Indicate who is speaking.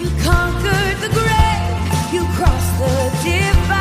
Speaker 1: You conquered the grave, you crossed the divide.